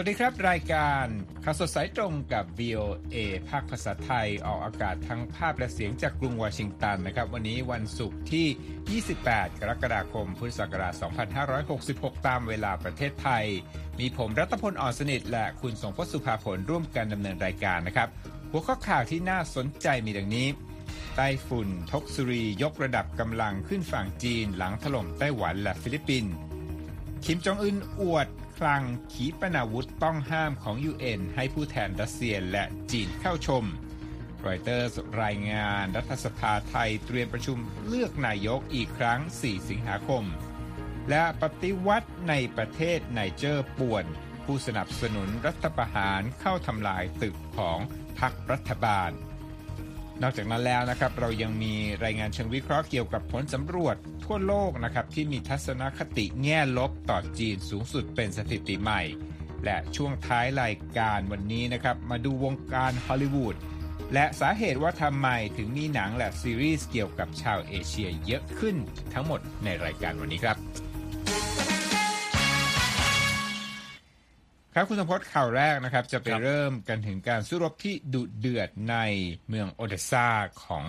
สวัสดีครับรายการข่าวสดสายตรงกับ VOA ภาคภาษาไทยออกอากาศทั้งภาพและเสียงจากกรุงวอชิงตันนะครับ วันนี้วันศุกร์ที่ 28 กรกฎาคม พุทธศักราช 2566 ตามเวลาประเทศไทย มีผมรัตพลอ่อนสนิท และคุณทรงพจน์สุภาผลร่วมกันดำเนินรายการนะครับ หัวข้อข่าวที่น่าสนใจมีดังนี้ไต้ฝุ่นทกซุรียกระดับกำลังขึ้นฝั่งจีนหลังถล่มไต้หวันและฟิลิปปินส์คิมจองอึนอวด คลังขีปนาวุธต้องห้ามของ UN ให้ผู้แทนรัสเซียและจีนเข้าชม รอยเตอร์รายงานรัฐสภาไทยเตรียมประชุมเลือกนายกอีกครั้ง 4 สิงหาคม และปฏิวัติในประเทศไนเจอร์ป่วน ผู้สนับสนุนรัฐประหารเข้าทำลายตึกของพรรครัฐบาล นอกจากนั้นแล้วนะครับเรายังมีรายงานเชิงวิเคราะห์เกี่ยวกับผลสำรวจทั่วโลกนะครับที่มีทัศนคติแง่ลบต่อจีนสูงสุดเป็นสถิติใหม่ และช่วงท้ายรายการวันนี้นะครับมาดูวงการฮอลลีวูดและสาเหตุว่าทำไมถึงมีหนังและซีรีส์เกี่ยวกับชาวเอเชียเยอะขึ้นทั้งหมดในรายการวันนี้ครับ ครับคุณสมพศข่าวแรกนะครับ จะไปเริ่มกันถึงการสู้รบที่ดุเดือดในเมืองโอเดซาของ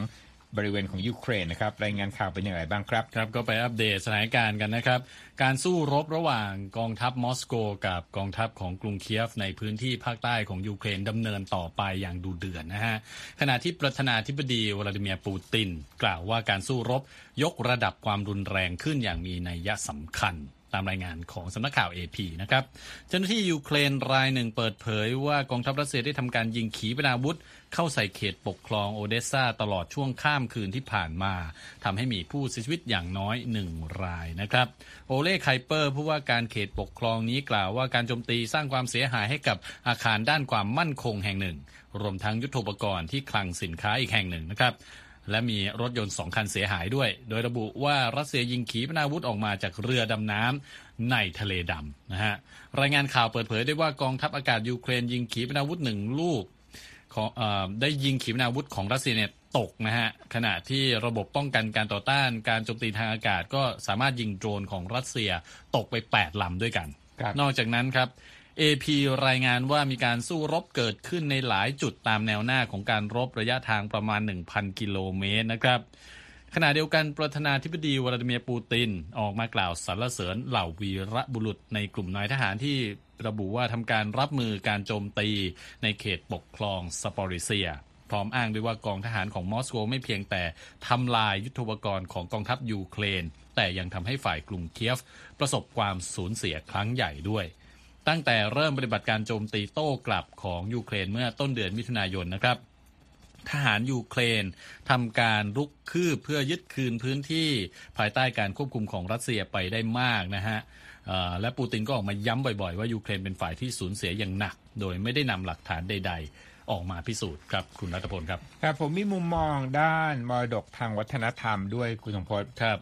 บริเวณของยูเครนนะครับรายงานข่าวเป็นอย่างไรบ้างครับครับ ก็ไปอัปเดตสถานการณ์กันนะครับ การสู้รบระหว่างกองทัพมอสโก กับกองทัพของกรุงเคียฟในพื้นที่ภาคใต้ของยูเครนดำเนินต่อไปอย่างดูเดือดนะฮะขณะที่ประธานาธิบดีวลาดิเมียร์ปูติน กล่าวว่าการสู้รบยกระดับความรุนแรงขึ้นอย่างมีนัยสำคัญ ตามรายงานของสำนักข่าว AP นะครับเจ้าหน้าที่ยูเครนรายหนึ่งเปิดเผยว่ากองทัพรัสเซียได้ทำการยิงขีปนาวุธ เข้าใส่เขตปกครองโอเดสซาตลอดช่วงข้ามคืนที่ผ่านมาทำให้มีผู้เสียชีวิตอย่างน้อยหนึ่งรายนะครับโอเล่ไคเปอร์ผู้ว่าการเขตปกครองนี้กล่าวว่าการโจมตีสร้างความเสียหายให้กับอาคารด้านความมั่นคงแห่งหนึ่ง รวมทั้งยุทโธปกรณ์ที่คลังสินค้าอีกแห่งหนึ่งนะครับ และมีรถยนต์สองคันเสียหายด้วย โดยระบุว่ารัสเซียยิงขีปนาวุธออกมาจากเรือดำน้ำในทะเลดำนะฮะรายงานข่าวเปิดเผยได้ว่ากองทัพอากาศยูเครนยิงขีปนาวุธหนึ่งลูกของอได้ยิงขีปนาวุธของรัสเซียเนี่ยตกนะฮะขณะที่ระบบป้องกันการต่อต้านการโจมตีทางอากาศก็สามารถยิงโดรนของรัสเซียตกไป 8ลำด้วยกัน นอกจากนั้นครับ AP รายงานว่ามีการสู้รบเกิดขึ้นในหลายจุดตามแนวหน้าของการรบระยะทางประมาณ 1,000 กิโลเมตรนะครับ ขณะเดียวกันประธานาธิบดีวลาดิเมียร์ปูติน ออกมากล่าวสรรเสริญเหล่าวีรบุรุษในกลุ่มนายทหารที่ระบุว่าทำการรับมือการโจมตีในเขตปกครองซาปอริซเซีย พร้อมอ้างด้วยว่ากองทหารของมอสโกไม่เพียงแต่ทำลายยุทโธปกรณ์ของกองทัพยูเครน แต่ยังทำให้ฝ่ายกรุงเคียฟ ประสบความสูญเสียครั้งใหญ่ด้วย ตั้งแต่เริ่มปฏิบัติการโจมตีโต้กลับของยูเครนเมื่อต้นเดือนมิถุนายนนะครับ ทหารยูเครนทำการรุกคืบเพื่อยึดคืนพื้นที่ภายใต้การควบคุมของรัสเซียไปได้มากนะฮะและปูตินก็ออกมาย้ำบ่อยๆ ว่ายูเครนเป็นฝ่ายที่สูญเสียอย่างหนัก โดยไม่ได้นำหลักฐานใด ๆ ออกมาพิสูจน์ครับคุณรัตพลครับ ครับผมมีมุมมองด้านมรดกทางวัฒนธรรมด้วยคุณสมพศครับ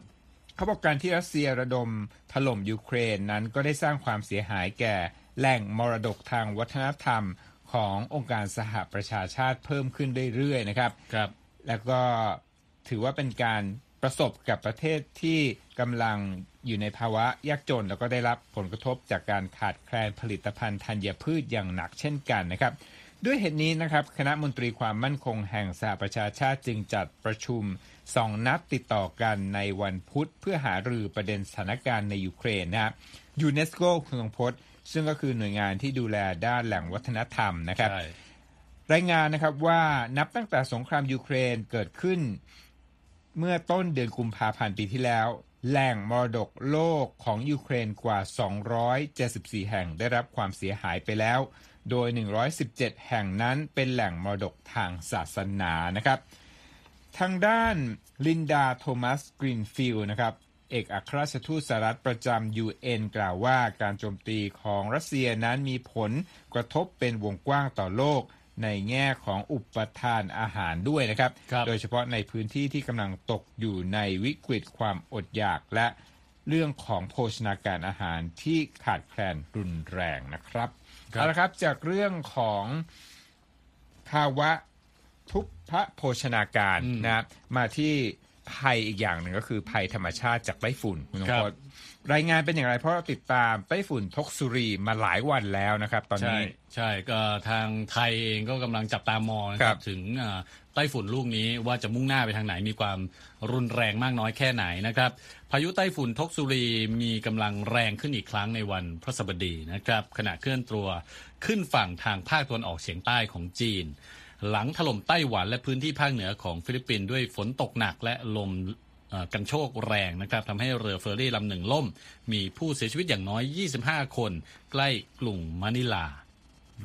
เขาบอกการที่รัสเซียระดมถล่มยูเครนนั้นก็ได้สร้างความเสียหายแก่แหล่งมรดกทางวัฒนธรรมขององค์การสหประชาชาติเพิ่มขึ้นเรื่อยๆนะครับครับ แล้วก็ถือว่าเป็นการประสบกับประเทศที่กำลังอยู่ในภาวะยากจน แล้วก็ได้รับผลกระทบจากการขาดแคลนผลิตภัณฑ์ธัญพืชอย่างหนักเช่นกันนะครับ ด้วยเหตุนี้นะครับคณะมนตรีความมั่นคงแห่งสหประชาชาติจึงจัดประชุมสองนัดติดต่อกันในวันพุธเพื่อหารือประเด็นสถานการณ์ในยูเครนนะครับยูเนสโกคุณทรงพจน์ซึ่งก็คือหน่วยงานที่ดูแลด้านแหล่งวัฒนธรรมนะครับรายงานนะครับว่านับตั้งแต่สงครามยูเครนเกิดขึ้น เมื่อต้นเดือนกุมภาพันธ์ปีที่แล้ว แหล่งมรดกโลกของยูเครนกว่า 274 แห่งได้รับความเสียหายไปแล้วโดย 117 แห่งนั้นเป็นแหล่งมรดกทางศาสนานะครับ ทางด้านลินดาโทมัสกรีนฟิลด์นะครับ เอกอัครราชทูตสหรัฐประจำ UN กล่าวว่าการโจมตีของรัสเซียนั้นมีผลกระทบเป็นวงกว้างต่อโลกในแง่ของอุปทานอาหารด้วยนะครับครับโดยเฉพาะในพื้นที่ที่กำลังตกอยู่ในวิกฤตความอดอยากและเรื่องของโภชนาการอาหารที่ขาดแคลนรุนแรงนะครับครับ เอาละครับจากเรื่องของภาวะทุพพระโภชนาการอืมนะมาที่ภัยอีกอย่างหนึ่งก็คือภัยธรรมชาติจากไต้ฝุ่นคุณสมครับพศรายงานเป็นอย่างไร เพราะเราติดตามไต้ฝุ่นทกสุรีมาหลายวันแล้วนะครับ ตอนใช่นี้ ใช่ก็ทางไทยเองก็กำลังจับตามองนะคครัรับบถึงอ่าไต้ฝุ่นลูกนี้ว่าจะมุ่งหน้าไปทางไหนมีความรุนแรงมากน้อยแค่ไหนนะครับ พายุไต้ฝุ่นทกสุรีมีกำลังแรงขึ้นอีกครั้งในวันพฤหัสบดีนะครับขณะเคลื่อนตัวขึ้นฝั่งทางภาคตะวันออกเฉียงใต้ของจีน หลังถล่มไต้หวันและพื้นที่ภาคเหนือของฟิลิปปินส์ด้วยฝนตกหนักและลมกรรโชกแรงนะครับทำให้เรือเฟอร์รี่ลำหนึ่งล่ม มีผู้เสียชีวิตอย่างน้อย 25 คน ใกล้กรุงมะนิลา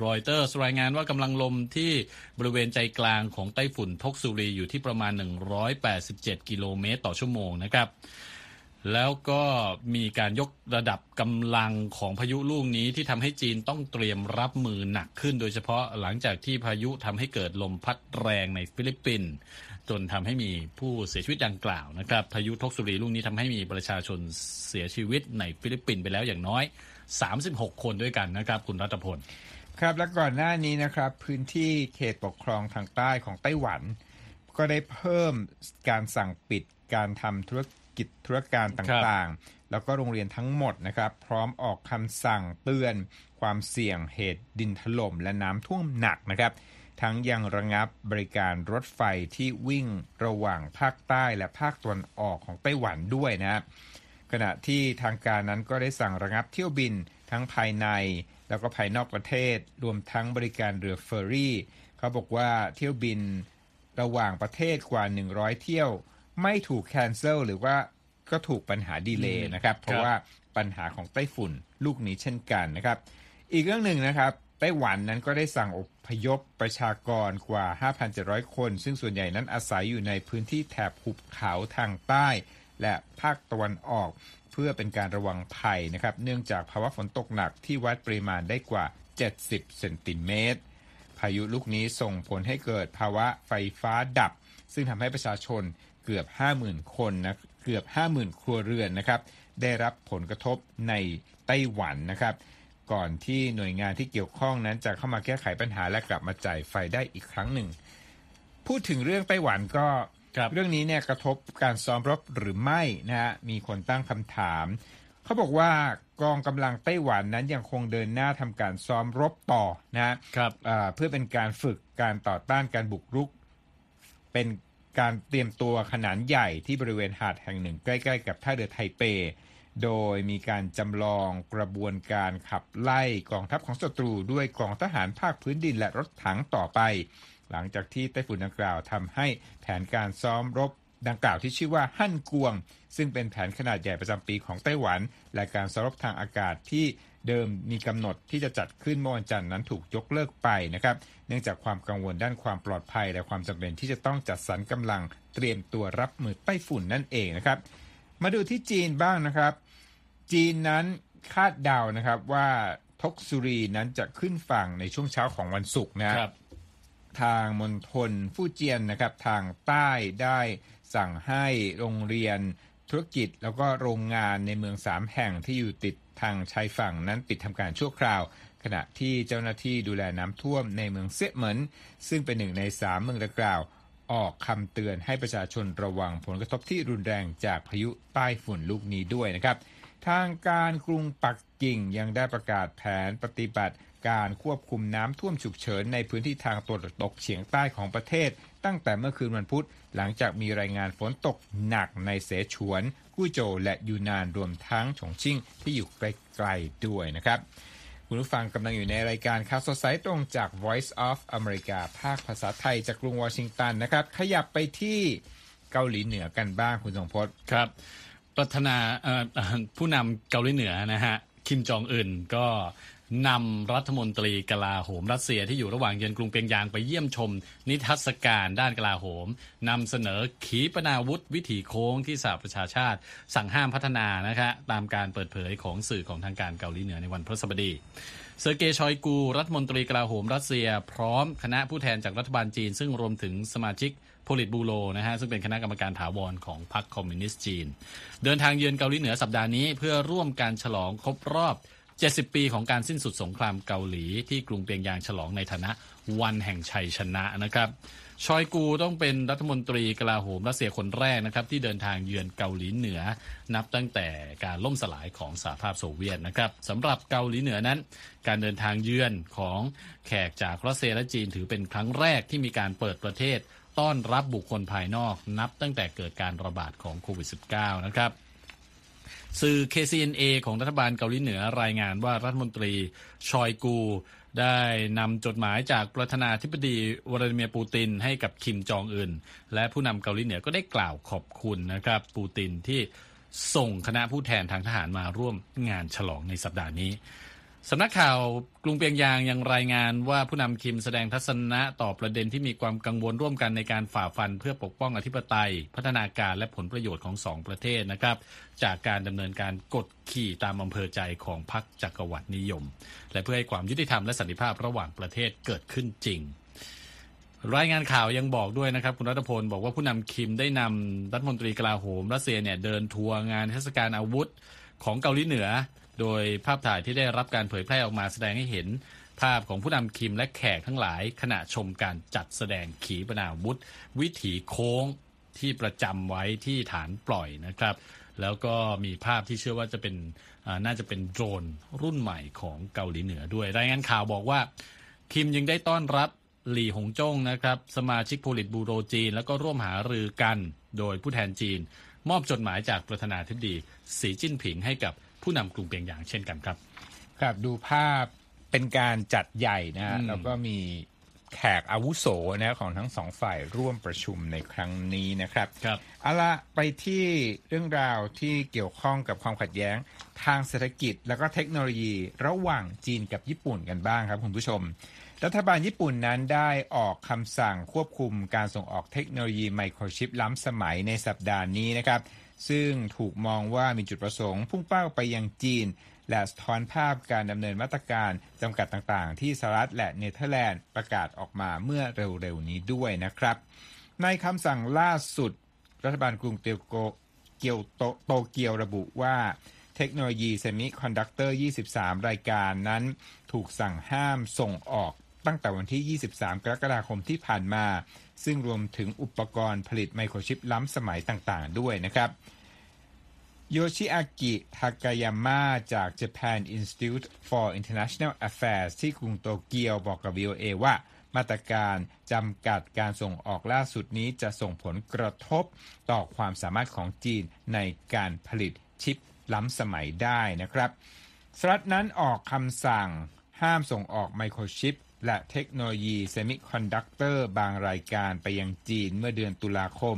รอยเตอร์รายงานว่ากำลังลมที่บริเวณใจกลางของไต้ฝุ่นทกสุรีอยู่ที่ประมาณ 187 กิโลเมตรต่อชั่วโมงนะครับ แล้วก็มีการยกระดับกำลังของพายุลูกนี้ที่ทำให้จีนต้องเตรียมรับมือหนักขึ้น โดยเฉพาะหลังจากที่พายุทำให้เกิดลมพัดแรงในฟิลิปปินส์จนทำให้มีผู้เสียชีวิตดังกล่าวนะครับ พายุทกสุรีลูกนี้ทำให้มีประชาชนเสียชีวิตในฟิลิปปินส์ไปแล้วอย่างน้อย 36 คนด้วยกันนะครับ คุณรัตพลครับและก่อนหน้านี้นะครับ พื้นที่เขตปกครองทางใต้ของไต้หวัน ก็ได้เพิ่มการสั่งปิดการทำธุรกิจ ธุรการต่างๆ แล้วก็โรงเรียนทั้งหมดนะครับ พร้อมออกคำสั่งเตือน ความเสี่ยงเหตุดินถล่มและน้ำท่วมหนักนะครับ ทั้งยังระงับบริการรถไฟที่วิ่งระหว่างภาคใต้และภาคตะวันออกของไต้หวันด้วยนะครับขณะที่ทางการนั้นก็ได้สั่งระงับเที่ยวบินทั้งภายใน แล้วก็ภายนอกประเทศ รวมทั้งบริการเรือเฟอร์รี่ เขาบอกว่าเที่ยวบินระหว่างประเทศกว่า 100 เที่ยว ไม่ถูกแคนเซิลหรือว่าก็ถูกปัญหาดีเลย์นะครับ เพราะว่าปัญหาของไต้ฝุ่นลูกนี้เช่นกันนะครับ อีกเรื่องหนึ่งนะครับไต้หวันนั้นก็ได้สั่งอพยพประชากรกว่า 5,700 คน ซึ่งส่วนใหญ่นั้นอาศัยอยู่ในพื้นที่แถบหุบเขาทางใต้ และภาคตะวันออก เพื่อเป็นการระวังภัยนะครับ เนื่องจากภาวะฝนตกหนักที่วัดปริมาณได้กว่า 70 เซนติเมตร พายุลูกนี้ส่งผลให้เกิดภาวะไฟฟ้าดับ ซึ่งทำให้ประชาชน เกือบ 50,000 คนนะเกือบ 50,000 ครัวเรือนนะครับได้รับผลกระทบในไต้หวันนะครับ ก่อนที่หน่วยงานที่เกี่ยวข้องนั้นจะเข้ามาแก้ไขปัญหาและกลับมาจ่ายไฟได้อีกครั้งหนึ่ง พูดถึงเรื่องไต้หวันก็ครับเรื่องนี้เนี่ยกระทบการซ้อมรบหรือไม่นะฮะมีคนตั้งคำถาม เขาบอกว่ากองกำลังไต้หวันนั้นยังคงเดินหน้าทำการซ้อมรบต่อนะฮะครับอ่าเพื่อเป็นการฝึกการต่อต้านการบุกรุก เป็น การเตรียมตัวขนาดใหญ่ที่บริเวณหาดแห่งหนึ่ง ใกล้ๆ กับท่าเรือไทเป โดยมีการจำลองกระบวนการขับไล่กองทัพของศัตรูด้วยกองทหารภาคพื้นดินและรถถังต่อไป หลังจากที่ไต้ฝุ่นดังกล่าวทำให้แผนการซ้อมรบดังกล่าวที่ชื่อว่าฮั่นกวง ซึ่งเป็นแผนขนาดใหญ่ประจำปีของไต้หวัน และการซ้อมรบทางอากาศที่ เดิมมีกำหนดที่จะจัดขึ้นเมื่อวันจันทร์นั้นถูกยกเลิกไปนะครับเนื่องจากความกังวลด้านความปลอดภัย และความจำเป็นที่จะต้องจัดสรรกำลังเตรียมตัวรับมือไต้ฝุ่นนั่นเองนะครับ มาดูที่จีนบ้างนะครับ จีนนั้นคาดเดานะครับว่าทกสุรีนั้นจะขึ้นฝั่งในช่วงเช้าของวันศุกร์นะครับ ทางมณฑลฟู่เจียนนะครับ ทางใต้ได้สั่งให้โรงเรียนธุรกิจแล้วก็โรงงานในเมืองสามแห่งที่อยู่ติด ทางชายฝั่งนั้นปิดทำการชั่วคราว ขณะที่เจ้าหน้าที่ดูแลน้ำท่วมในเมืองเซเหมินซึ่งเป็นหนึ่งในสามเมืองดังกล่าว ออกคำเตือนให้ประชาชนระวังผลกระทบที่รุนแรงจากพายุใต้ฝุ่นลูกนี้ด้วยนะครับทางการกรุงปักกิ่งยังได้ประกาศแผนปฏิบัติการควบคุมน้ำท่วมฉุกเฉินในพื้นที่ทางตะวันตกเฉียงใต้ของประเทศ ตั้งแต่เมื่อคืนวันพุธ หลังจากมีรายงานฝนตกหนักในเสฉวน กู้โจวและยูนานรวมทั้งฉงชิ่งที่อยู่ใกล้ๆด้วยนะครับ คุณผู้ฟังกำลังอยู่ในรายการข่าวสดสายตรงจาก Voice of America ภาคภาษาไทยจากกรุงวอชิงตันนะครับ ขยับไปที่เกาหลีเหนือกันบ้างคุณสงพจน์ครับประธานาผู้นำเกาหลีเหนือนะฮะคิมจองอึนก็ นำรัฐมนตรีกลาโหมรัสเซียที่อยู่ระหว่างเยือนกรุงเปียงยางไปเยี่ยมชม นิทรรศการด้านกลาโหมนำเสนอขีปนาวุธวิถีโค้งที่สหประชาชาติ สั่งห้ามพัฒนานะคะตามการเปิดเผยของสื่อของทางการเกาหลีเหนือในวันพฤหัสบดีเซอร์เกย์ชอยกู รัฐมนตรีกลาโหมรัสเซีย พร้อมคณะผู้แทนจากรัฐบาลจีน ซึ่งรวมถึงสมาชิกโพลิตบูโรนะฮะซึ่งเป็นคณะกรรมการถาวรของพรรคคอมมิวนิสต์จีน เดินทางเยือนเกาหลีเหนือสัปดาห์นี้เพื่อร่วมการฉลองครบรอบ 70 ปีของการสิ้นสุดสงครามเกาหลีที่กรุงเปียงยางฉลองในฐานะวันแห่งชัยชนะนะครับ ชอยกูต้องเป็นรัฐมนตรีกลาโหมรัสเซียคนแรกนะครับที่เดินทางเยือนเกาหลีเหนือ นับตั้งแต่การล่มสลายของสหภาพโซเวียตนะครับสำหรับเกาหลีเหนือนั้น การเดินทางเยือนของแขกจากรัสเซียและจีนถือเป็นครั้งแรกที่มีการเปิดประเทศ ต้อนรับบุคคลภายนอก นับตั้งแต่เกิดการระบาดของโควิด -19 นะครับ สื่อ KCNA ของรัฐบาลเกาหลีเหนือรายงานว่ารัฐมนตรีชอยกู ได้นำจดหมายจากประธานาธิบดีวลาดิเมียร์ปูตินให้กับคิมจองอึนและผู้นำเกาหลีเหนือก็ได้กล่าวขอบคุณนะครับ ปูตินที่ส่งคณะผู้แทนทางทหารมาร่วมงานฉลองในสัปดาห์นี้ สำนักข่าวกรุงเปียงยางยังรายงานว่าผู้นำคิมแสดงทัศนะต่อประเด็นที่มีความกังวลร่วมกันในการฝ่าฟันเพื่อปกป้องอธิปไตย พัฒนาการและผลประโยชน์ของสองประเทศนะครับ จากการดำเนินการกดขี่ตามอำเภอใจของพรรคจักรวรรดินิยม และเพื่อให้ความยุติธรรมและสันติภาพระหว่างประเทศเกิดขึ้นจริงรายงานข่าวยังบอกด้วยนะครับ คุณรัตพลบอกว่าผู้นำคิมได้นำรัฐมนตรีกลาโหมรัสเซียเนี่ยเดินทัวร์งานเทศกาลอาวุธของเกาหลีเหนือ โดยภาพถ่ายที่ได้รับการเผยแพร่ออกมาแสดงให้เห็นภาพของผู้นำคิมและแขกทั้งหลาย ขณะชมการจัดแสดงขีปนาวุธ วิถีโค้งที่ประจำไว้ที่ฐานปล่อยนะครับ แล้วก็มีภาพที่เชื่อว่าจะเป็นน่าจะเป็นโดรนรุ่นใหม่ของเกาหลีเหนือด้วย รายงานข่าวบอกว่า คิมยังได้ต้อนรับหลี่หงจงนะครับ สมาชิกโพลิตบูโรจีน แล้วก็ร่วมหารือกัน โดยผู้แทนจีน มอบจดหมายจากประธานาธิบดีสีจิ้นผิงให้กับ ผู้นำกรุงเปียงยางเช่นกันครับครับดูภาพเป็นการจัดใหญ่นะฮะแล้วก็มีแขกอาวุโสนะของทั้งสองฝ่ายร่วมประชุมในครั้งนี้นะครับครับเอาละไปที่เรื่องราวที่เกี่ยวข้องกับความขัดแย้ง ทางเศรษฐกิจ แล้วก็เทคโนโลยีระหว่างจีนกับญี่ปุ่นกันบ้างครับคุณผู้ชม รัฐบาลญี่ปุ่นนั้นได้ออกคำสั่งควบคุมการส่งออกเทคโนโลยีไมโครชิปล้ำสมัยในสัปดาห์นี้นะครับ ซึ่งถูกมองว่ามีจุดประสงค์พุ่งเป้าไปยังจีน และสะท้อนภาพการดำเนินมาตรการจำกัดต่างๆ ที่สหรัฐและเนเธอร์แลนด์ประกาศออกมาเมื่อเร็วๆนี้ด้วยนะครับ ในคำสั่งล่าสุด รัฐบาลกรุงเตียวโกเกียวโตโตเกียวระบุว่าเทคโนโลยีเซมิคอนดักเตอร์ 23 รายการนั้น ถูกสั่งห้ามส่งออก ตั้งแต่วันที่ 23 กรกฎาคมที่ผ่านมา ซึ่งรวมถึงอุปกรณ์ผลิตไมโครชิปล้ำสมัยต่างๆ ด้วยนะครับโยชิอากิ ทากายาม่าจาก Japan Institute for International Affairs ที่กรุงโตเกียวบอกกับ VOA ว่า มาตรการจำกัดการส่งออกล่าสุดนี้จะส่งผลกระทบต่อความสามารถของจีนในการผลิตชิปล้ำสมัยได้นะครับสหรัฐนั้นออกคำสั่งห้ามส่งออกไมโครชิป และเทคโนโลยีเซมิคอนดักเตอร์บางรายการไปยังจีนเมื่อเดือนตุลาคม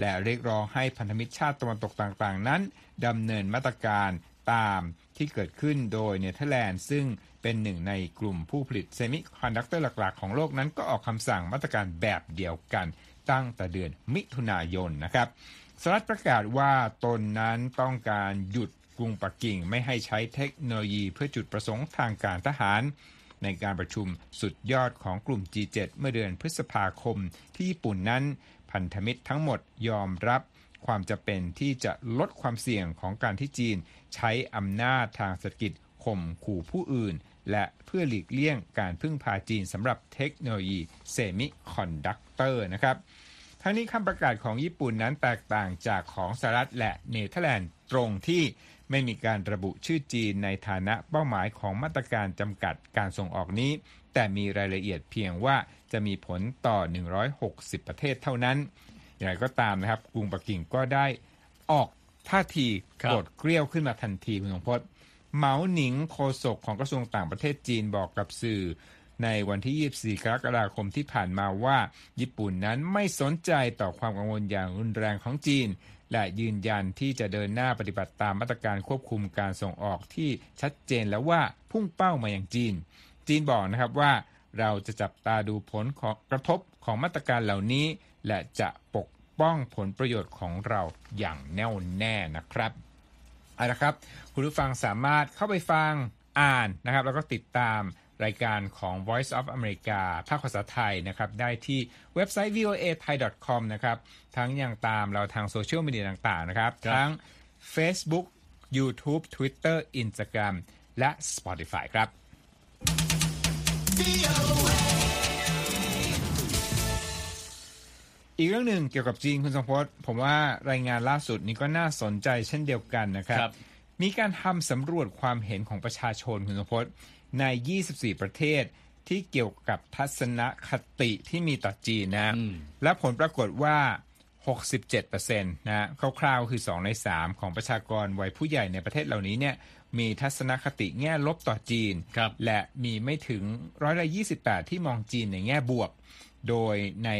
และเรียกร้องให้พันธมิตรชาติตะวันตกต่างๆ นั้นดำเนินมาตรการตามที่เกิดขึ้นโดยเนเธอร์แลนด์ซึ่งเป็นหนึ่งในกลุ่มผู้ผลิตเซมิคอนดักเตอร์หลักๆ ของโลกนั้นก็ออกคำสั่งมาตรการแบบเดียวกันตั้งแต่เดือนมิถุนายนนะครับสหรัฐประกาศว่าตนนั้นต้องการหยุดกรุงปักกิ่งไม่ให้ใช้เทคโนโลยีเพื่อจุดประสงค์ทางการทหาร ในการประชุมสุดยอดของกลุ่ม G7 เมื่อเดือนพฤษภาคมที่ญี่ปุ่นนั้น พันธมิตรทั้งหมดยอมรับความจำเป็นที่จะลดความเสี่ยงของการที่จีน ใช้อำนาจทางเศรษฐกิจข่มขู่ผู้อื่น และเพื่อหลีกเลี่ยงการพึ่งพาจีนสำหรับเทคโนโลยีเซมิคอนดักเตอร์นะครับทั้งนี้คำประกาศของญี่ปุ่นนั้นแตกต่างจากของสหรัฐและเนเธอร์แลนด์ตรงที่ ไม่มีการระบุชื่อจีนในฐานะเป้าหมายของมาตรการจำกัดการส่งออกนี้ แต่มีรายละเอียดเพียงว่าจะมีผลต่อ 160 ประเทศเท่านั้น อย่างไรก็ตามนะครับ กรุงปักกิ่งก็ได้ออกท่าทีโกรธเกลี้ยวขึ้นมาทันทีคุณสงพจน์เหมาหนิงโฆษกของกระทรวงต่างประเทศจีนบอกกับสื่อ ในวันที่ 24 กรกฎาคมที่ผ่านมาว่า ญี่ปุ่นนั้นไม่สนใจต่อความกังวลอย่างรุนแรงของจีน และยืนยันที่จะเดินหน้าปฏิบัติตามมาตรการควบคุมการส่งออกที่ชัดเจนแล้วว่าพุ่งเป้ามาอย่างจีน จีนบอกนะครับว่าเราจะจับตาดูผลของกระทบของมาตรการเหล่านี้ และจะปกป้องผลประโยชน์ของเราอย่างแน่วแน่นะครับเอาละครับ คุณผู้ฟังสามารถเข้าไปฟังอ่านนะครับ แล้วก็ติดตาม รายการของ Voice of America ภาคภาษาไทยนะครับ ได้ที่เว็บไซต์ voa thai com นะครับ ทั้งยังตามเราทางโซเชียลมีเดียต่างๆนะครับ ทั้ง Facebook YouTube Twitter Instagram และ Spotify ครับ อีกเรื่องหนึ่งเกี่ยวกับจีนคุณสมพศผมว่ารายงานล่าสุดนี้ก็น่าสนใจเช่นเดียวกันนะครับมีการทำสำรวจความเห็นของประชาชนคุณสมพศ ใน 24 ประเทศที่เกี่ยวกับทัศนคติที่มีต่อจีนนะ และผลปรากฏว่า 67%นะคร่าวๆคือ 2 ใน 3 ของประชากรวัยผู้ใหญ่ในประเทศเหล่านี้เนี่ยมีทัศนคติแง่ลบต่อจีน และมีไม่ถึงร้อยละ28 ที่มองจีนในแง่บวก โดยใน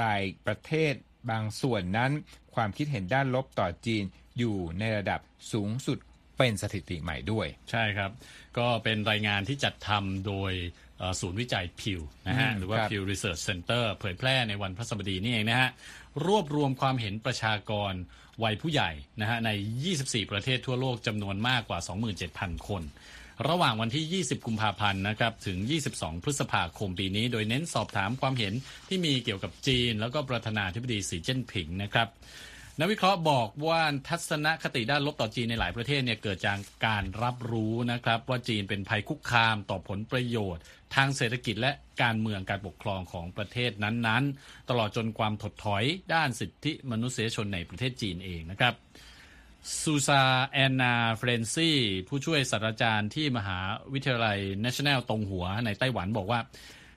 รายประเทศบางส่วนนั้น ความคิดเห็นด้านลบต่อจีนอยู่ในระดับสูงสุด เป็นสถิติใหม่ด้วย ใช่ครับ ก็เป็นรายงานที่จัดทำโดยศูนย์วิจัยพิวนะฮะหรือว่า Pew Research Center เผยแพร่ในวันพระสบดีนี่เองนะฮะรวบรวมความเห็นประชากรวัยผู้ใหญ่นะฮะใน 24 ประเทศทั่วโลกจำนวนมากกว่า 27,000 คน ระหว่างวันที่ 20 กุมภาพันธ์นะครับถึง 22 พฤษภาคมปีนี้ โดยเน้นสอบถามความเห็นที่มีเกี่ยวกับจีน แล้วก็ประธานาธิบดีสีเจิ้นผิงนะครับ นักวิเคราะห์บอกว่าทัศนคติด้านลบต่อจีนในหลายประเทศเนี่ยเกิดจากการรับรู้นะครับ ว่าจีนเป็นภัยคุกคามต่อผลประโยชน์ ทางเศรษฐกิจและการเมืองการปกครองของประเทศนั้นๆ ตลอดจนความถดถอยด้านสิทธิมนุษยชนในประเทศจีนเองนะครับซูซาแอนนาเฟรนซี่ผู้ช่วยศาสตราจารย์ที่มหาวิทยาลัย National ตรงหัวในไต้หวันบอกว่า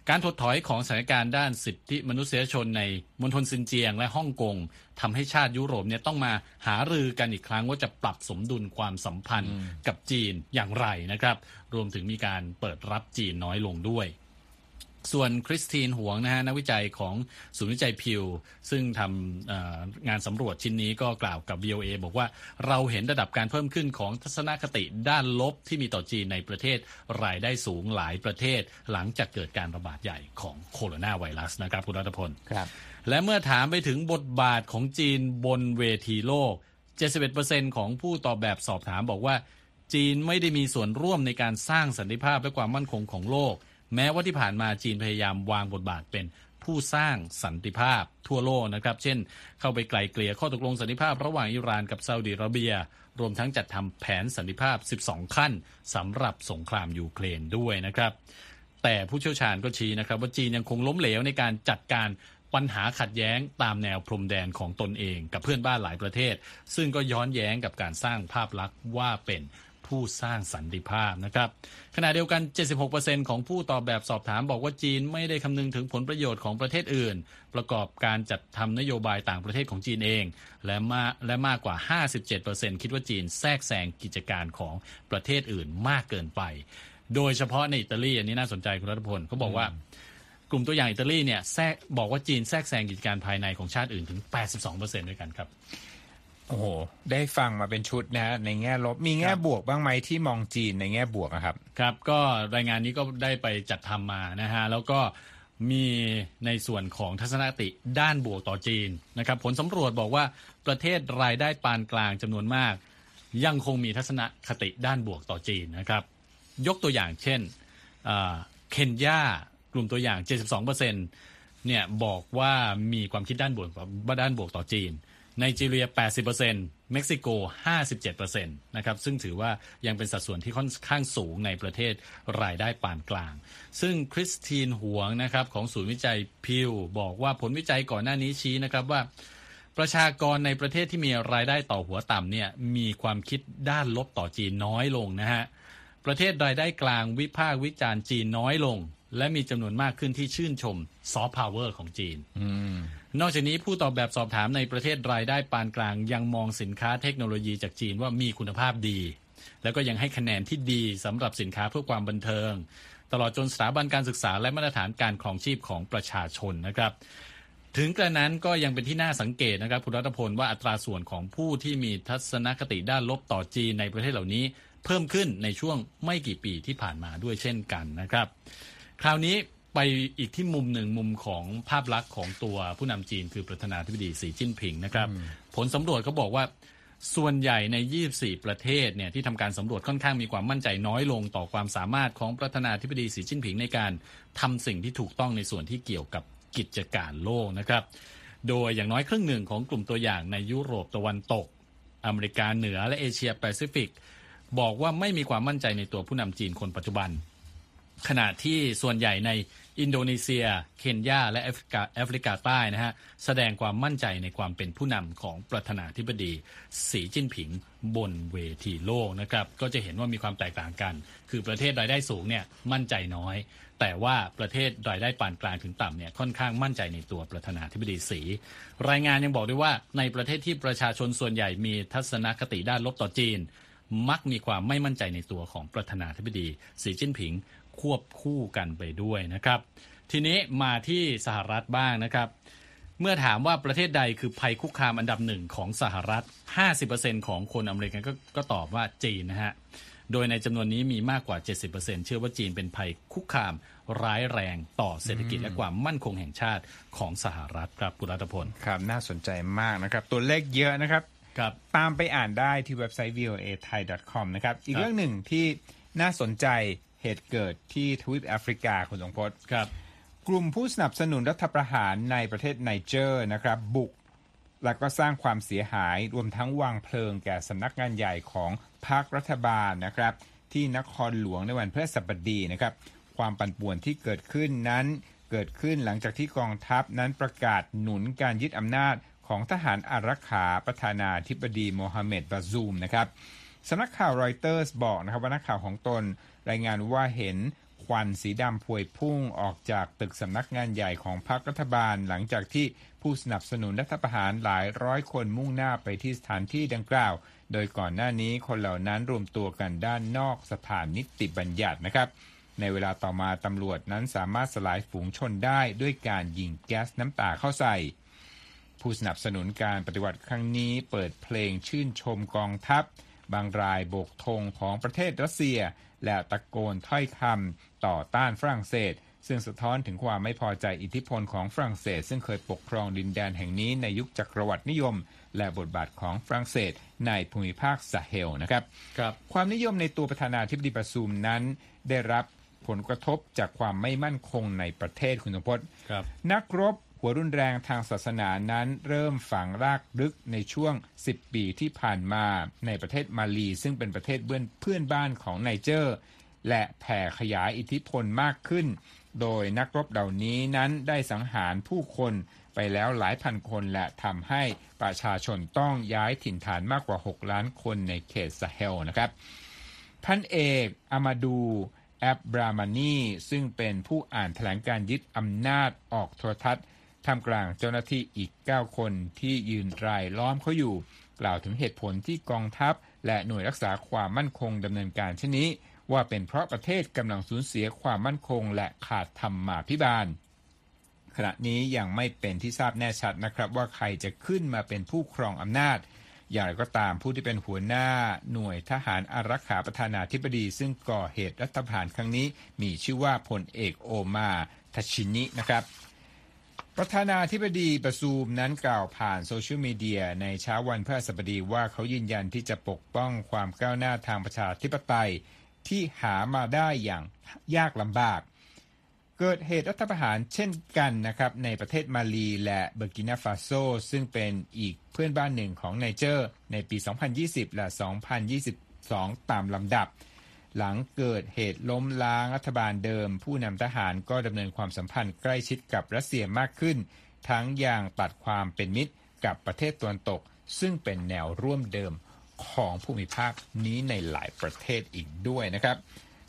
การถดถอยของสถานการณ์ด้านสิทธิมนุษยชนในมณฑลซินเจียงและฮ่องกงทำให้ชาติยุโรปเนี่ยต้องมาหารือกันอีกครั้งว่าจะปรับสมดุลความสัมพันธ์กับจีนอย่างไรนะครับ รวมถึงมีการเปิดรับจีนน้อยลงด้วย ส่วนคริสตินหวงนะฮะนักวิจัยของศูนย์วิจัยพิว ซึ่งทำงานสำรวจชิ้นนี้ก็กล่าวกับ VOA บอกว่าเราเห็นระดับการเพิ่มขึ้นของทัศนคติด้านลบที่มีต่อจีนในประเทศรายได้สูงหลายประเทศ หลังจากเกิดการระบาดใหญ่ของโคโรนาไวรัสนะครับคุณรัตพลครับและเมื่อถามไปถึงบทบาทของจีนบนเวทีโลก 71%ของผู้ตอบแบบสอบถามบอกว่า จีนไม่ได้มีส่วนร่วมในการสร้างสันติภาพและความมั่นคงของโลก แม้ว่าที่ผ่านมาจีนพยายามวางบทบาทเป็นผู้สร้างสันติภาพทั่วโลกนะครับ เช่น เข้าไปไกลเกลี่ยข้อตกลงสันติภาพระหว่างอิหร่านกับซาอุดิอาระเบีย รวมทั้งจัดทำแผนสันติภาพ 12 ขั้นสำหรับสงครามยูเครนด้วยนะครับ แต่ผู้เชี่ยวชาญก็ชี้นะครับ ว่าจีนยังคงล้มเหลวในการจัดการปัญหาขัดแย้งตามแนวพรมแดนของตนเองกับเพื่อนบ้านหลายประเทศ ซึ่งก็ย้อนแย้งกับการสร้างภาพลักษณ์ว่าเป็น ผู้สร้างสันติภาพนะครับขณะเดียวกัน 76%ของผู้ตอบแบบสอบถามบอกว่าจีนไม่ได้คำนึงถึงผลประโยชน์ของประเทศอื่น ประกอบการจัดทำนโยบายต่างประเทศของจีนเอง และมาและมากกว่า 57%คิดว่าจีนแทรกแซงกิจการของประเทศอื่นมากเกินไป โดยเฉพาะในอิตาลีอันนี้น่าสนใจคุณรัฐพลเขาบอกว่ากลุ่มตัวอย่างอิตาลีเนี่ยแทรกบอกว่าจีนแทรกแซงกิจการภายในของชาติอื่นถึง 82%ด้วยกันครับ โอ้โห ได้ฟังมาเป็นชุดนะ ในแง่ลบมีแง่บวกบ้างไหมที่มองจีนในแง่บวกครับ ครับ ก็รายงานนี้ก็ได้ไปจัดทำมานะฮะ แล้วก็มีในส่วนของทัศนคติด้านบวกต่อจีนนะครับ ผลสำรวจบอกว่าประเทศรายได้ปานกลางจำนวนมาก ยังคงมีทัศนคติด้านบวกต่อจีนนะครับ ยกตัวอย่างเช่นเคนยากลุ่มตัวอย่าง 72%เนี่ยบอกว่ามีความคิดด้านบวกด้านบวกต่อจีน ไนจีเรีย 80%เม็กซิโก 57%นะครับ ซึ่งถือว่ายังเป็นสัดส่วนที่ค่อนข้างสูงในประเทศรายได้ปานกลาง ซึ่งคริสตินหวงนะครับของศูนย์วิจัยพิวบอกว่าผลวิจัยก่อนหน้านี้ชี้นะครับว่า ประชากรในประเทศที่มีรายได้ต่อหัวต่ำเนี่ยมีความคิดด้านลบต่อจีนน้อยลงนะฮะ ประเทศรายได้กลางวิพากษ์วิจารณ์จีนน้อยลง และมีจำนวนมากขึ้นที่ชื่นชมซอฟต์พาวเวอร์ของจีน นอกจากนี้ผู้ตอบแบบสอบถามในประเทศรายได้ปานกลาง ยังมองสินค้าเทคโนโลยีจากจีนว่ามีคุณภาพดี แล้วก็ยังให้คะแนนที่ดีสำหรับสินค้าเพื่อความบันเทิง ตลอดจนสถาบันการศึกษาและมาตรฐานการครองชีพของประชาชนนะครับถึงกระนั้นก็ยังเป็นที่น่าสังเกตนะครับคุณรัตพลว่าอัตราส่วนของผู้ที่มีทัศนคติด้านลบต่อจีนในประเทศเหล่านี้ เพิ่มขึ้นในช่วงไม่กี่ปีที่ผ่านมาด้วยเช่นกันนะครับ คราวนี้ ไปอีกที่มุมหนึ่งมุมของภาพลักษณ์ของตัวผู้นำจีนคือประธานาธิบดีสีจิ้นผิงนะครับ ผลสำรวจเขาบอกว่าส่วนใหญ่ใน 24 ประเทศเนี่ยที่ทำการสำรวจค่อนข้างมีความมั่นใจน้อยลงต่อความสามารถของประธานาธิบดีสีจิ้นผิงในการทำสิ่งที่ถูกต้องในส่วนที่เกี่ยวกับกิจการโลกนะครับ โดยอย่างน้อยครึ่งหนึ่งของกลุ่มตัวอย่างในยุโรปตะวันตก อเมริกาเหนือและเอเชียแปซิฟิก บอกว่าไม่มีความมั่นใจในตัวผู้นำจีนคนปัจจุบัน ขณะที่ส่วนใหญ่ในอินโดนีเซีย เคนยา และแอฟริกาแอฟริกาใต้นะฮะ แสดงความมั่นใจในความเป็นผู้นำของประธานาธิบดีสีจิ้นผิงบนเวทีโลกนะครับ ก็จะเห็นว่ามีความแตกต่างกัน คือประเทศรายได้สูงเนี่ยมั่นใจน้อย แต่ว่าประเทศรายได้ปานกลางถึงต่ำเนี่ยค่อนข้างมั่นใจในตัวประธานาธิบดีสี รายงานยังบอกด้วยว่าในประเทศที่ประชาชนส่วนใหญ่มีทัศนคติด้านลบต่อจีน มักมีความไม่มั่นใจในตัวของประธานาธิบดีสีจิ้นผิง ควบคู่กันไปด้วยนะครับ ทีนี้มาที่สหรัฐบ้างนะครับ เมื่อถามว่าประเทศใดคือภัยคุกคามอันดับหนึ่งของสหรัฐ 50%ของคนอเมริกันกก็ตอบว่าจีนนะฮะโดยในจำนวนนี้มีมากกว่า 70%เชื่อว่าจีนเป็นภัยคุกคามร้ายแรงต่อเศรษฐกิจและความมั่นคงแห่งชาติของสหรัฐครับกุรัตพลครับน่าสนใจมากนะครับ ตัวเลขเยอะนะครับครับตามไปอ่านได้ที่เว็บไซต์ voa thai com นะครับ อีกเรื่องหนึ่งที่น่าสนใจ เหตุเกิดที่ทวีปแอฟริกาคุณสงพจน์ครับ กลุ่มผู้สนับสนุนรัฐประหารในประเทศไนเจอร์นะครับ บุก แล้วก็สร้างความเสียหายรวมทั้งวางเพลิงแก่สำนักงานใหญ่ของพรรครัฐบาลนะครับ ที่นครหลวงในวันพฤหัสบดีนะครับ ความปั่นป่วนที่เกิดขึ้นนั้นเกิดขึ้นหลังจากที่กองทัพนั้นประกาศหนุนการยึดอำนาจของทหารอารักขาประธานาธิบดีโมฮัมเหม็ดบาซูมนะครับสำนักข่าวรอยเตอร์สบอกนะครับว่านักข่าวของตน รายงานว่าเห็นควันสีดำพวยพุ่งออกจากตึกสำนักงานใหญ่ของพรรครัฐบาล หลังจากที่ผู้สนับสนุนรัฐประหารหลายร้อยคนมุ่งหน้าไปที่สถานที่ดังกล่าว โดยก่อนหน้านี้คนเหล่านั้นรวมตัวกันด้านนอกสะพานนิติบัญญัตินะครับ ในเวลาต่อมาตำรวจนั้นสามารถสลายฝูงชนได้ด้วยการยิงแก๊สน้ำตาเข้าใส่ ผู้สนับสนุนการปฏิวัติครั้งนี้เปิดเพลงชื่นชมกองทัพ บางรายโบกธงของประเทศรัสเซีย และตะโกนถ้อยคำต่อต้านฝรั่งเศส ซึ่งสะท้อนถึงความไม่พอใจอิทธิพลของฝรั่งเศส ซึ่งเคยปกครองดินแดนแห่งนี้ในยุคจักรวรรดินิยม และบทบาทของฝรั่งเศสในภูมิภาคซาเฮลนะครับครับความนิยมในตัวประธานาธิบดีบาซูมนั้น ได้รับผลกระทบจากความไม่มั่นคงในประเทศคุณสมพศครับนักรบ หัวรุนแรงทางศาสนานั้นเริ่มฝังรากลึกในช่วง 10 ปีที่ผ่านมาในประเทศมาลี ซึ่งเป็นประเทศเพื่อนบ้านของไนเจอร์ และแผ่ขยายอิทธิพลมากขึ้น โดยนักรบเหล่านี้นั้นได้สังหารผู้คนไปแล้วหลายพันคนและทำให้ประชาชนต้องย้ายถิ่นฐานมากกว่า 6 ล้านคนในเขตซาเฮลนะครับพันเอกอามาดูแอบรามานีซึ่งเป็นผู้อ่านแถลงการยึดอำนาจออกโทรทัศน์ ท่ามกลางเจ้าหน้าที่อีก 9 คนที่ยืนรายล้อมเขาอยู่ กล่าวถึงเหตุผลที่กองทัพ และหน่วยรักษาความมั่นคงดำเนินการเช่นนี้ ว่าเป็นเพราะประเทศกำลังสูญเสียความมั่นคง และขาดธรรมาภิบาล ขณะนี้ยังไม่เป็นที่ทราบแน่ชัดนะครับว่าใครจะขึ้นมาเป็นผู้ครองอำนาจอย่างไรก็ตามผู้ที่เป็นหัวหน้าหน่วยทหารอารักขาประธานาธิบดีซึ่งก่อเหตุรัฐประหารครั้งนี้ มีชื่อว่าพลเอกโอมาร์ ทชิอานีนะครับ ประธานาธิบดีบาซูมนั้นกล่าวผ่านโซเชียลมีเดียในเช้าวันพฤหัสบดีว่าเขายืนยันที่จะปกป้องความก้าวหน้าทางประชาธิปไตยที่หามาได้อย่างยากลำบาก เกิดเหตุรัฐประหารเช่นกันนะครับในประเทศมาลีและเบอร์กินาฟาโซ ซึ่งเป็นอีกเพื่อนบ้านหนึ่งของไนเจอร์ ในปี 2020 และ 2022 ตามลำดับ หลังเกิดเหตุล้มล้างรัฐบาลเดิม ผู้นำทหารก็ดำเนินความสัมพันธ์ใกล้ชิดกับรัสเซียมากขึ้น ทั้งอย่างตัดความเป็นมิตรกับประเทศตะวันตก ซึ่งเป็นแนวร่วมเดิมของภูมิภาคนี้ในหลายประเทศอีกด้วยนะครับ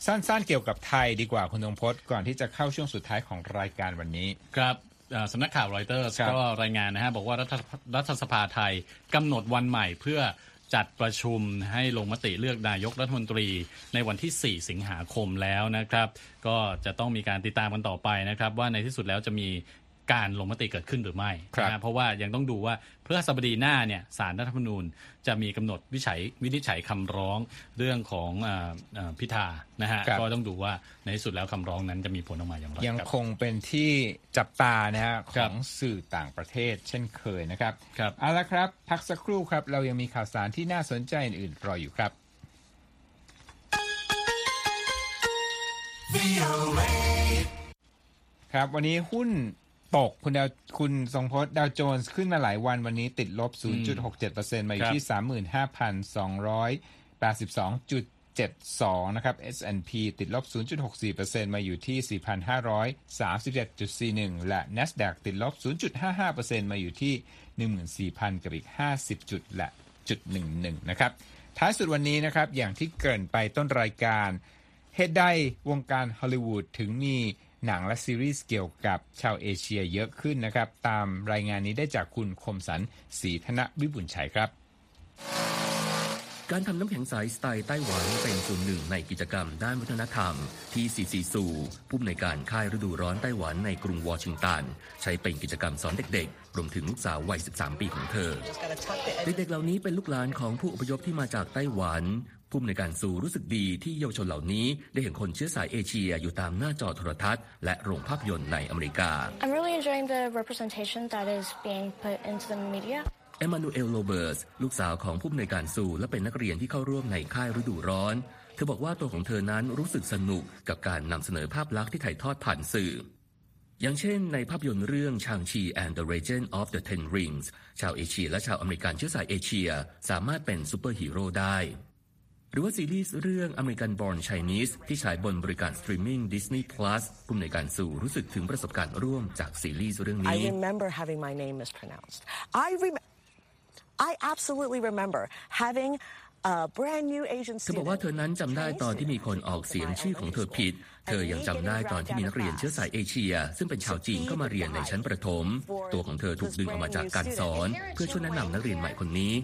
สั้นๆเกี่ยวกับไทยดีกว่าคุณธงพจน์ก่อนที่จะเข้าช่วงสุดท้ายของรายการวันนี้ครับเอ่อสำนักข่าวรอยเตอร์ครับก็รายงานนะฮะบอกว่ารัฐรัฐสภาไทยกำหนดวันใหม่เพื่อ จัดประชุมให้ลงมติเลือกนายกรัฐมนตรีในวันที่ 4 สิงหาคมแล้วนะครับ ก็จะต้องมีการติดตามกันต่อไปนะครับ ว่าในที่สุดแล้วจะมี การลงมติเกิดขึ้นหรือไม่ครับนะฮะเพราะว่ายังต้องดูว่าเพื่อสบดีหน้าเนี่ยสารรัฐธรรมนูญจะมีกำหนดวิจัยวินิจฉัยคำร้องเรื่องของเออเอ่อพิธานะฮะครับก็ต้องดูว่าในที่สุดแล้วคำร้องนั้นจะมีผลออกมาอย่างไรยังครับคงเป็นที่จับตานะฮะขครัอบงสื่อต่างประเทศ เช่นเคยนะครับครับเอาละครับ พักสักครู่ครับ เรายังมีข่าวสารที่น่าสนใจอื่นๆรออยู่ครับ ครับวันนี้หุ้น ตกคุณดาวคุณทรงพจน์ดาวโจนส์ขึ้นมาหลายวันวันนี้ติดลบ 0.67%มาอยู่ที่ 35,282.7 4.72 นะครับ S&P ติดลบ 0.64%มาอยู่ที่ 4,537.41 และ NASDAQ ติดลบ 0.55%มาอยู่ที่ 14,000กับอีก50 จุดและจุด11 นะครับ ท้ายสุดวันนี้นะครับ อย่างที่เกริ่นไปต้นรายการเหตุใดวงการฮอลลีวูดถึงมี หนังและซีรีส์เกี่ยวกับชาวเอเชียเยอะขึ้นนะครับ ตามรายงานนี้ได้จากคุณคมสันศรีธนวิบุญชัยครับ การทำน้ำแข็งใสสไตล์ไต้หวันเป็นส่วนหนึ่งในกิจกรรมด้านวัฒนธรรม ที่ซีซีซูผู้อำนวยการค่ายฤดูร้อนไต้หวันในกรุงวอชิงตัน ใช้เป็นกิจกรรมสอนเด็กๆ รวมถึงลูกสาววัย 13 ปีของเธอ เด็กๆเหล่านี้เป็นลูกหลานของผู้อพยพที่มาจากไต้หวัน ผู้อำนวยการซูรู้สึกดีที่เยาวชนเหล่านี้ ได้เห็นคนเชื้อสายเอเชียอยู่ตามหน้าจอโทรทัศน์และโรงภาพยนตร์ในอเมริกา I'm really enjoying the representation that is being put into the media. เอมานูเอลโรเบิร์ตส์ลูกสาวของผู้อำนวยการซูและเป็นนักเรียนที่เข้าร่วมในค่ายฤดูร้อน เธอบอกว่าตัวของเธอนั้นรู้สึกสนุกกับการนำเสนอภาพลักษณ์ที่ถ่ายทอดผ่านสื่อ อย่างเช่นในภาพยนตร์เรื่อง Shang-Chi and the Legend of the Ten Rings ชาวเอเชียและชาวอเมริกันเชื้อสายเอเชีย สามารถเป็นซูเปอร์ฮีโร่ได้ หรือว่าซีรีส์เรื่อง American Born Chinese ที่ฉายบนบริการสตรีมมิ่ง Disney Plus ผู้อำนวยการซูรู้สึกถึงประสบการณ์ร่วมจากซีรีส์เรื่องนี้ I remember having my name mispronounced. I rem- I absolutely remember having a brand new Asian เธอบอกว่าเธอนั้นจำได้ตอนที่มีคนออกเสียงชื่อของเธอผิด เธอยังจำได้ตอนที่มีนักเรียนเชื้อสายเอเชีย ซึ่งเป็นชาวจีนก็มาเรียนในชั้นประถม ตัวของเธอถูกดึงออกมาจากการสอน เพื่อช่วยแนะนำนักเรียนใหม่คนนี้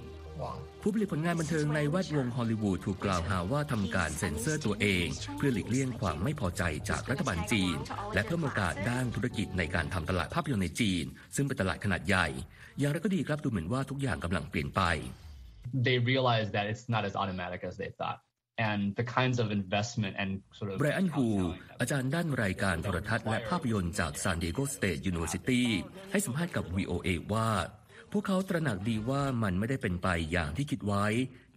ผู้ผลิตผลงานบันเทิงในแวดวงฮอลลีวูดถูกกล่าวหาว่าทำการเซ็นเซอร์ตัวเอง เพื่อหลีกเลี่ยงความไม่พอใจจากรัฐบาลจีน และเพิ่มโอกาสด้านธุรกิจในการทำตลาดภาพยนตร์ในจีน ซึ่งเป็นตลาดขนาดใหญ่ อย่างไรก็ดีครับดูเหมือนว่าทุกอย่างกำลังเปลี่ยนไป they realize that it's not as automatic as they thought. And the kinds of investment and sort of ไบรอันฮูอาจารย์ด้านรายการโทรทัศน์และภาพยนตร์จาก San Diego State University ให้สัมภาษณ์กับ VOA ว่า พวกเขาตระหนักดีว่ามันไม่ได้เป็นไปอย่างที่คิดไว้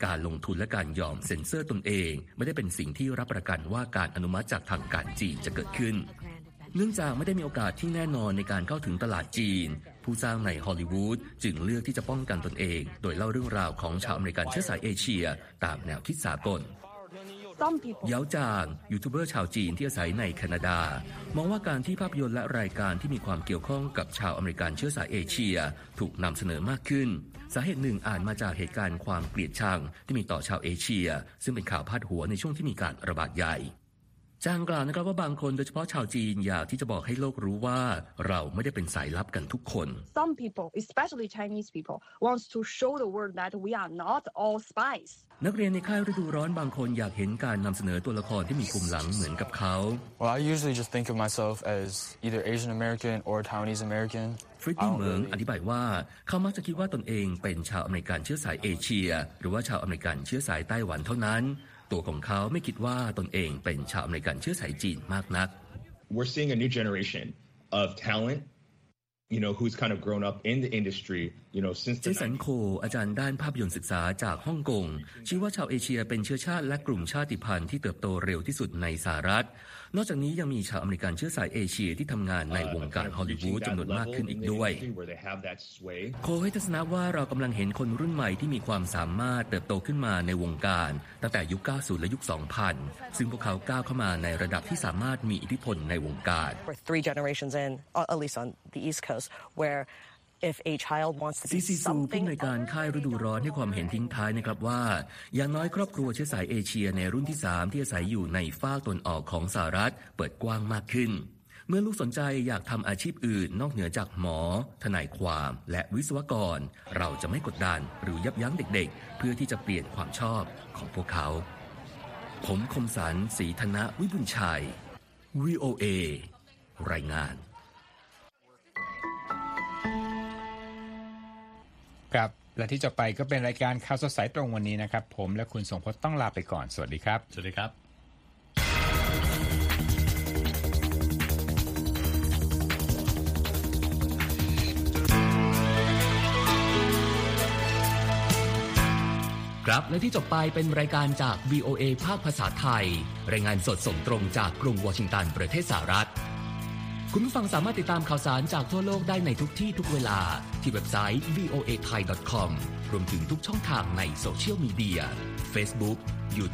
การลงทุนและการยอมเซ็นเซอร์ตนเอง ไม่ได้เป็นสิ่งที่รับประกันว่าการอนุมัติจากทางการจีนจะเกิดขึ้น เนื่องจากไม่ได้มีโอกาสที่แน่นอนในการเข้าถึงตลาดจีน ผู้สร้างในฮอลลีวูดจึงเลือกที่จะป้องกันตนเอง โดยเล่าเรื่องราวของชาวอเมริกันเชื้อสายเอเชีย ตามแนวคิดสากล เย้าจางยูทูบเบอร์ชาวจีนที่อาศัยในแคนาดา มองว่าการที่ภาพยนตร์และรายการที่มีความเกี่ยวข้องกับชาวอเมริกันเชื้อสายเอเชีย ถูกนำเสนอมากขึ้น สาเหตุหนึ่งอาจมาจากเหตุการณ์ความเกลียดชังที่มีต่อชาวเอเชีย ซึ่งเป็นข่าวพาดหัวในช่วงที่มีการระบาดใหญ่จางกล่าวนะครับว่าบางคนโดยเฉพาะชาวจีนอยากที่จะบอกให้โลกรู้ว่าเราไม่ได้เป็นสายลับกันทุกคน some people, especially Chinese people, wants to show the world that we are not all spies. นักเรียนในค่ายฤดูร้อนบางคนอยากเห็นการนำเสนอตัวละครที่มีภูมิหลังเหมือนกับเขา Well, I usually just think of myself as either Asian American or Taiwanese American. ฟริดดี้เหมิงอธิบายว่า เขามักจะคิดว่าตนเองเป็นชาวอเมริกันเชื้อสายเอเชีย หรือว่าชาวอเมริกันเชื้อสายไต้หวันเท่านั้น ตัวของเขาไม่คิดว่าตนเองเป็นชาวอเมริกันเชื้อสายจีนมากนัก we're seeing a new generation of talent, you know, who's kind of grown up in the industry, you know, since เจ the สัน 90s. โค อาจารย์ด้านภาพยนตร์ศึกษาจากฮ่องกง ชี้ว่าชาวเอเชียเป็นเชื้อชาติและกลุ่มชาติพันธุ์ที่เติบโตเร็วที่สุดในสหรัฐ นอกจากนี้ยังมีชาวอเมริกันเชื้อสายเอเชียที่ทำงานในวงการฮอลลีวูดจำนวนมากขึ้นอีกด้วยโคให้ทัศนะว่าเรากำลังเห็นคนรุ่นใหม่ที่มีความสามารถเติบโตขึ้นมาในวงการ ตั้งแต่ยุค 90 และยุค 2000 ซึ่งพวกเขาก้าวเข้ามาในระดับที่สามารถมีอิทธิพลในวงการ we're three generations in, at least on the East Coast, where if a child wants to ซี be ซีซูผู้ something ในวยการค่ายฤดูร้อนให้ความเห็นทิ้งท้ายนะครับว่า อย่างน้อยครอบครัวเชื้อสายเอเชียในรุ่นที่ 3 ที่อาศัยอยู่ในฝ้ากตนออกของสหรัฐเปิดกว้างมากขึ้น เมื่อลูกสนใจอยากทำอาชีพอื่น นอกเหนือจากหมอ ทนายความและวิศวกร เราจะไม่กดดันหรือยับยั้งเด็กๆ เพื่อที่จะเปลี่ยนความชอบของพวกเขา ผมคมสันศรีธนะวิบุญชัย VOA รายงาน ครับและที่จะไปก็เป็นรายการข่าวสดสายตรงวันนี้นะครับ ผมและคุณสงพจน์ต้องลาไปก่อน สวัสดีครับ สวัสดีครับครับและที่จบไปเป็นรายการจาก VOA ภาคภาษาไทย รายงานสดส่งตรงจากกรุงวอชิงตันประเทศสหรัฐ คุณผู้ฟังสามารถติดตามข่าวสารจากทั่วโลกได้ในทุกที่ทุกเวลา ที่เว็บไซต์ voa thai com รวมถึงทุกช่องทางในโซเชียลมีเดีย Facebook YouTube